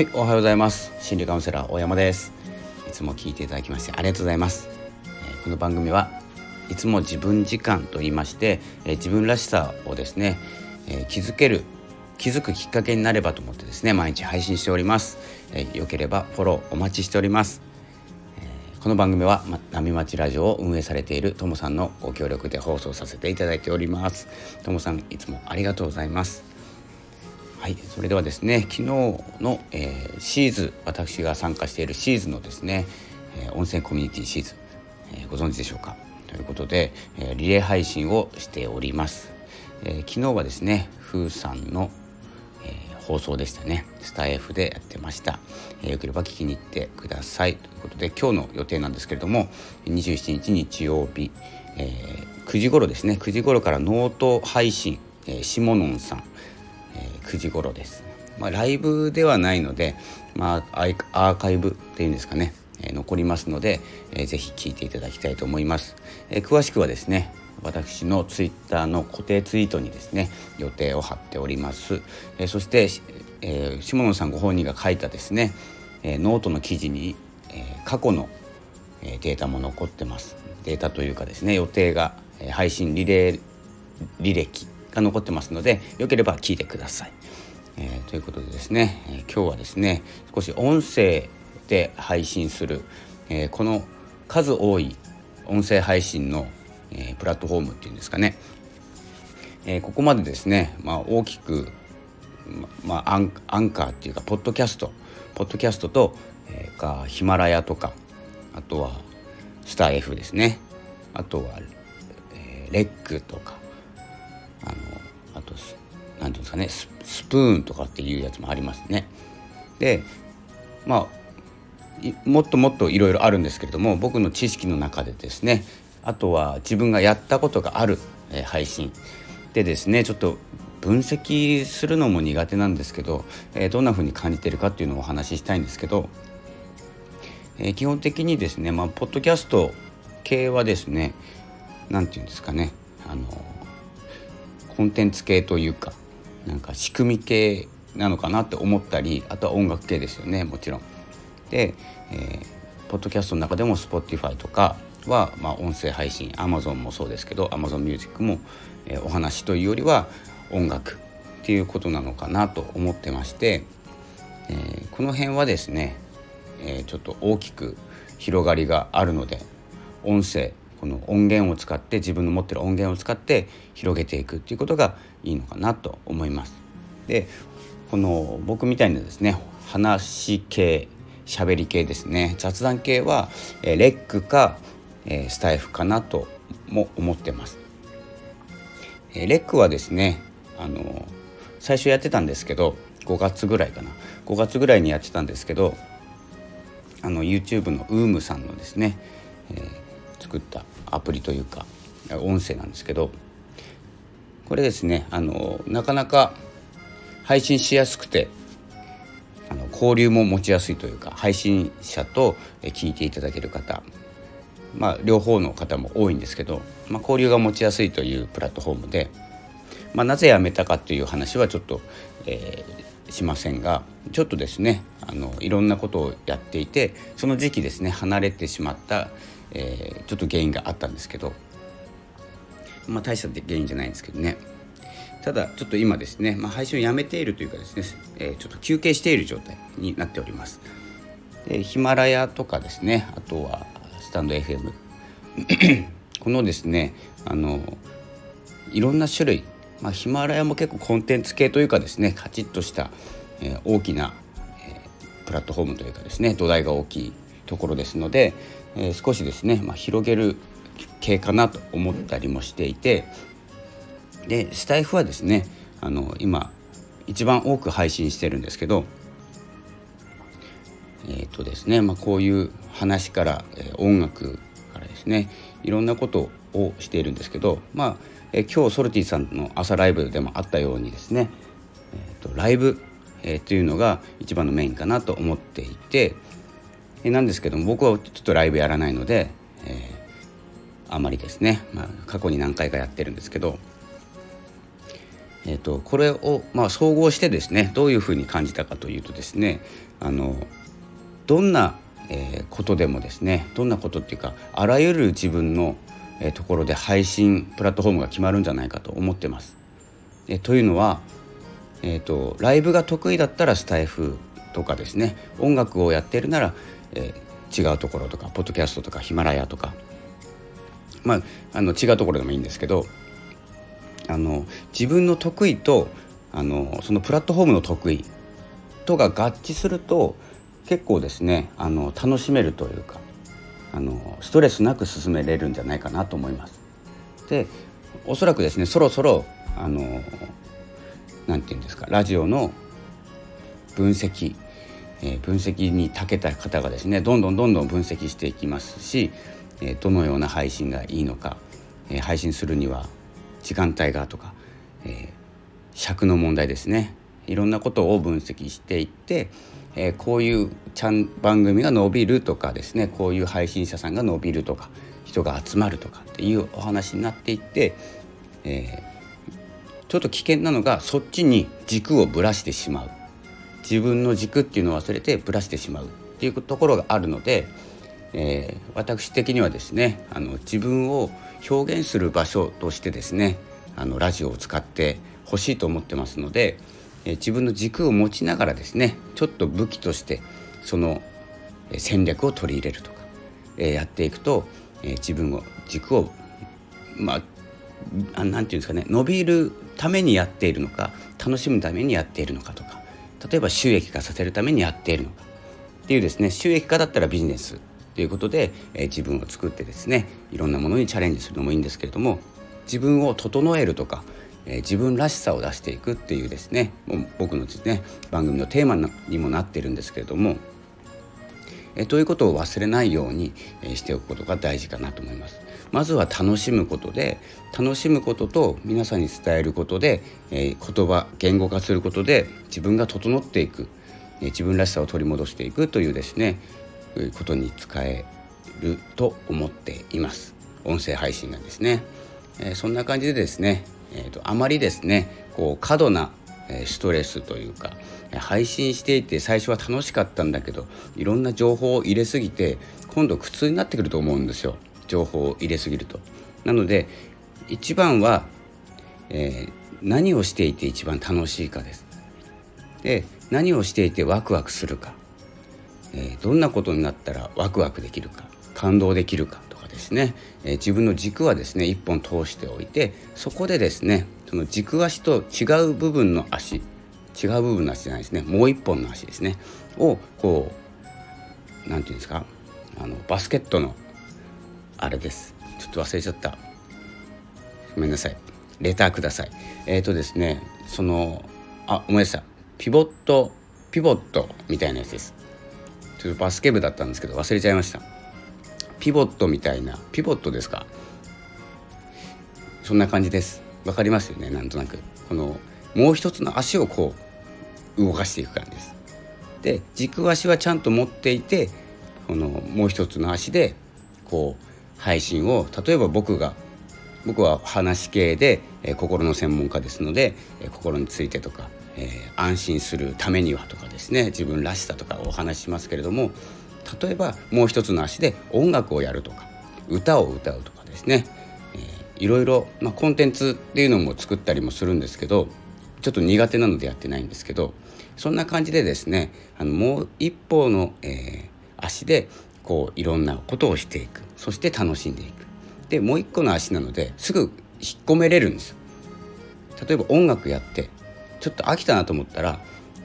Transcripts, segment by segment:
はい、おはようございます。心理カウンセラー大山です。いつも聞いていただきましてありがとうございます。えー、この番組はいつも自分時間と言いまして、えー、自分らしさをですね、えー、気づける気づくきっかけになればと思ってですね毎日配信しております。えー、ければフォローお待ちしております。この番組は、ま、波町ラジオを運営されているともさんのご協力で放送させていただいておりますともさんいつもありがとうございますはいそれではですね昨日の、えー、シーズ私が参加しているシーズのですね、えー、温泉コミュニティシーズ、えー、ご存知でしょうか？ということで、え、リレー配信をしております、えー、昨日はですねふーさんの放送でしたね。スタイフでやってました、えー、よければ聞きに行ってください。ということで今日の予定なんですけれども27日日曜日、え、9時頃ですね。9時頃からノート配信、えー、シモノンさん、え、9時頃です、まあ、ライブではないので、まあ、アーカイブっていうんですかね。え残りますので、えー、ぜひ聞いていただきたいと思います、えー、詳しくはですね私のツイッターの固定ツイートにですね予定を貼っております、え、そして、えー、下野さんご本人が書いたですね、えー、ノートの記事に、えー、過去の、データも残ってます。データというかですね予定が、配信リレー履歴が残ってますのでよければ聞いてください、えー、ということでですね、えー、今日はですね少し音声で配信する、えー、この数多い音声配信のえ、プラットフォームっていうんですかね、え、ここまでですね、まあ、大きく、まあ、アンアンカーっていうかポッドキャストポッドキャストと、え、かヒマラヤとかあとはスター F ですね。あとは、え、レックとかあのあと何ていうんですかねススプーンとかっていうやつもありますね。でまあもっともっといろいろあるんですけれども僕の知識の中でですねあとは自分がやったことがある、えー、配信でですねちょっと分析するのも苦手なんですけど、えー、どんな風に感じてるかっていうのをお話ししたいんですけど、えー、基本的にですねまあポッドキャスト系はですね何て言うんですかねあのコンテンツ系というかなんか仕組み系なのかなって思ったりあとは音楽系ですよねもちろん。で、えー、ポッドキャストの中でも Spotify とかは、まあ、音声配信 Amazon もそうですけど AmazonMusic も、えー、お話というよりは音楽っていうことなのかなと思ってまして、えー、この辺はですね、えー、ちょっと大きく広がりがあるので音声この音源を使って自分の持ってる音源を使って広げていくっていうことがいいのかなと思います。でこの僕みたいなですね話系喋り系ですね雑談系は、え、レックかえ、スタイフかなとも思ってます。え、レックはですねあの最初やってたんですけど5月ぐらいかな5月ぐらいにやってたんですけどあの YouTube の UM さんのですね、えー、作ったアプリというか音声なんですけどこれですねあのなかなか配信しやすくてあの交流も持ちやすいというか配信者と聞いていただける方まあ、両方の方も多いんですけど、まあ、交流が持ちやすいというプラットフォームで、まあ、なぜ辞めたかという話はちょっと、えー、しませんがちょっとですねあのいろんなことをやっていてその時期ですね離れてしまった、えー、ちょっと原因があったんですけど、まあ、大した原因じゃないんですけどねただちょっと今ですね、まあ、配信をやめているというかですね、えー、ちょっと休憩している状態になっております。でヒマラヤとかですねあとはスタンド FM このですねあのいろんな種類、まあ、ヒマラヤも結構コンテンツ系というかですねカチッとした、えー、大きな、えー、プラットフォームというかですね土台が大きいところですので、え、少しですね、まあ、広げる系かなと思ったりもしていてでスタイフはですねあの今一番多く配信してるんですけどえーとですねまあ、こういう話から、え、音楽からですねいろんなことをしているんですけど、まあえ、今日ソルティさんの朝ライブでもあったようにですね、えーと、ライブ、えー、というのが一番のメインかなと思っていて、なんですけども僕はちょっとライブやらないので、えー、あまりですね、まあ、過去に何回かやってるんですけどえーと、これを、まあ、総合してですねどういうふうに感じたかというとですねあのどんな、えー、ことでもですねどんなことっていうかあらゆる自分の、ところで配信プラットフォームが決まるんじゃないかと思ってます。え、というのは、えーと、ライブが得意だったらスタイフとかですね音楽をやってるなら、えー、違うところとかポッドキャストとかヒマラヤとかまああの違うところでもいいんですけどあの自分の得意とあのそのプラットフォームの得意とが合致すると結構ですねあの楽しめるというかあのストレスなく進めれるんじゃないかなと思います。でおそらくですねそろそろあのなんて言うんですかラジオの分析、え、分析に長けた方がですねどんどんどんどん分析していきますし、え、どのような配信がいいのか、え、配信するには時間帯がとか、え尺の問題ですね。いろんなことを分析していって、えこういうちゃん番組が伸びるとかですねこういう配信者さんが伸びるとか人が集まるとかっていうお話になっていって、えちょっと危険なのがそっちに軸をぶらしてしまう。自分の軸っていうのを忘れてぶらしてしまうっていうところがあるので、えー、私的にはですねあの自分を表現する場所としてですねあのラジオを使ってほしいと思ってますので、えー、自分の軸を持ちながらですねちょっと武器としてその戦略を取り入れるとか、えー、やっていくと、えー、自分を軸をまあ何て言うんですかね伸びるためにやっているのか楽しむためにやっているのかとか例えば収益化させるためにやっているのかっていうですね収益化だったらビジネスということで、えー、自分を作ってですねいろんなものにチャレンジするのもいいんですけれども自分を整えるとか、えー、自分らしさを出していくっていうですね僕のですね番組のテーマにもなってるんですけれども、えー、ということを忘れないように、え、しておくことが大事かなと思います。まずは楽しむことで楽しむことと皆さんに伝えることで、えー、言葉言語化することで自分が整っていく、えー、自分らしさを取り戻していくというですねことに使えると思っています。音声配信がですね、えー、そんな感じでですね、えーと、あまりですねこう過度なストレスというか配信していて最初は楽しかったんだけどいろんな情報を入れすぎて今度苦痛になってくると思うんですよ。情報を入れすぎると。なので一番は、えー、何をしていて一番楽しいかです。で何をしていてワクワクするか、えー、どんなことになったらワクワクできるか。感動できるかとかですね、えー、自分の軸はですね一本通しておいてそこでですねその軸足と違う部分の足。違う部分の足じゃないですね。もう一本の足ですね。をこう何て言うんですか？あのバスケットのあれです。ちょっと忘れちゃった。ごめんなさい。レターください。えっ、ー、とですねそのあ思い出した。ピボットピボットみたいなやつです。ちょっとバスケ部だったんですけど忘れちゃいました。ピボットみたいな。ピボットですか？そんな感じです。わかりますよね？なんとなく。このもう一つの足をこう動かしていく感じです。で軸足はちゃんと持っていてこのもう一つの足でこう配信を例えば僕が僕は話系で、えー、心の専門家ですので、えー、心についてとか、えー、安心するためにはとかですね自分らしさとかお話ししますけれども例えばもう一つの足で音楽をやるとか歌を歌うとかですね、えー、いろいろ、まあ、コンテンツっていうのも作ったりもするんですけどちょっと苦手なのでやってないんですけどそんな感じでですねあのもう一方の、えー、足でこういろんなことをしていく。そして楽しんでいくでもう一個の足なのですぐ引っ込めれるんです例えば音楽やってちょっと飽きたなと思ったら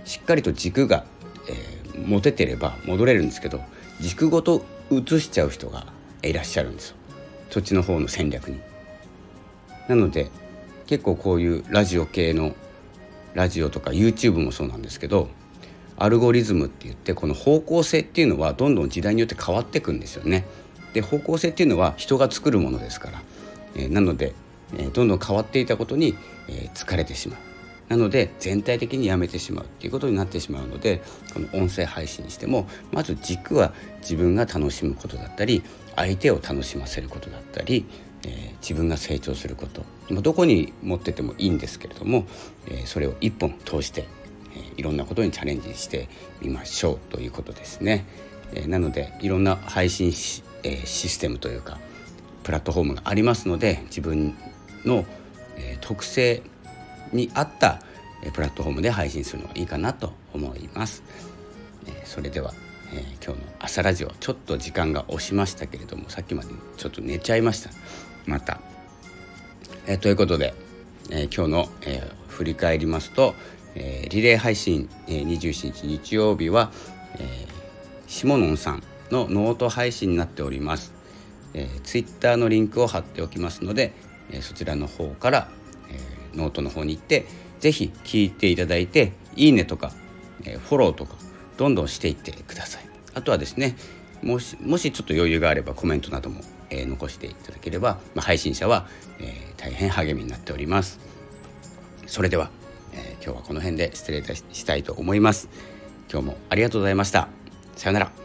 しっかりと軸が、えー、持ててれば戻れるんですけど軸ごと移しちゃう人がいらっしゃるんですよそっちの方の戦略に。なので結構こういうラジオ系のラジオとか YouTube もそうなんですけどアルゴリズムって言ってこの方向性っていうのはどんどん時代によって変わっていくんですよね。で方向性っていうのは人が作るものですから、え、なので、え、どんどん変わっていたことに、え、疲れてしまう。なので全体的にやめてしまうっていうことになってしまうのでこの音声配信にしてもまず軸は自分が楽しむことだったり相手を楽しませることだったり、えー、自分が成長することどこに持っててもいいんですけれども、えー、それを一本通してえいろんなことにチャレンジしてみましょうということですね。えなのでいろんな配信、えシステムというかプラットフォームがありますので自分の、え特性に合ったプラットフォームで配信するのがいいかなと思います。えそれでは、え今日の朝ラジオちょっと時間が押しましたけれどもさっきまでちょっと寝ちゃいましたまた。えということで、え今日の、え振り返りますと、えリレー配信、え27日日曜日は、えしものんさんのノート配信になっております。えー、ツイッターのリンクを貼っておきますので、えー、そちらの方から、えー、ノートの方に行って是非聞いていただいていいねとか、えフォローとかどんどんしていってください。あとはですねもしもしちょっと余裕があればコメントなども、え残していただければ、まあ、配信者は、え大変励みになっております。それでは、え今日はこの辺で失礼したいと思います。今日もありがとうございました。さようなら。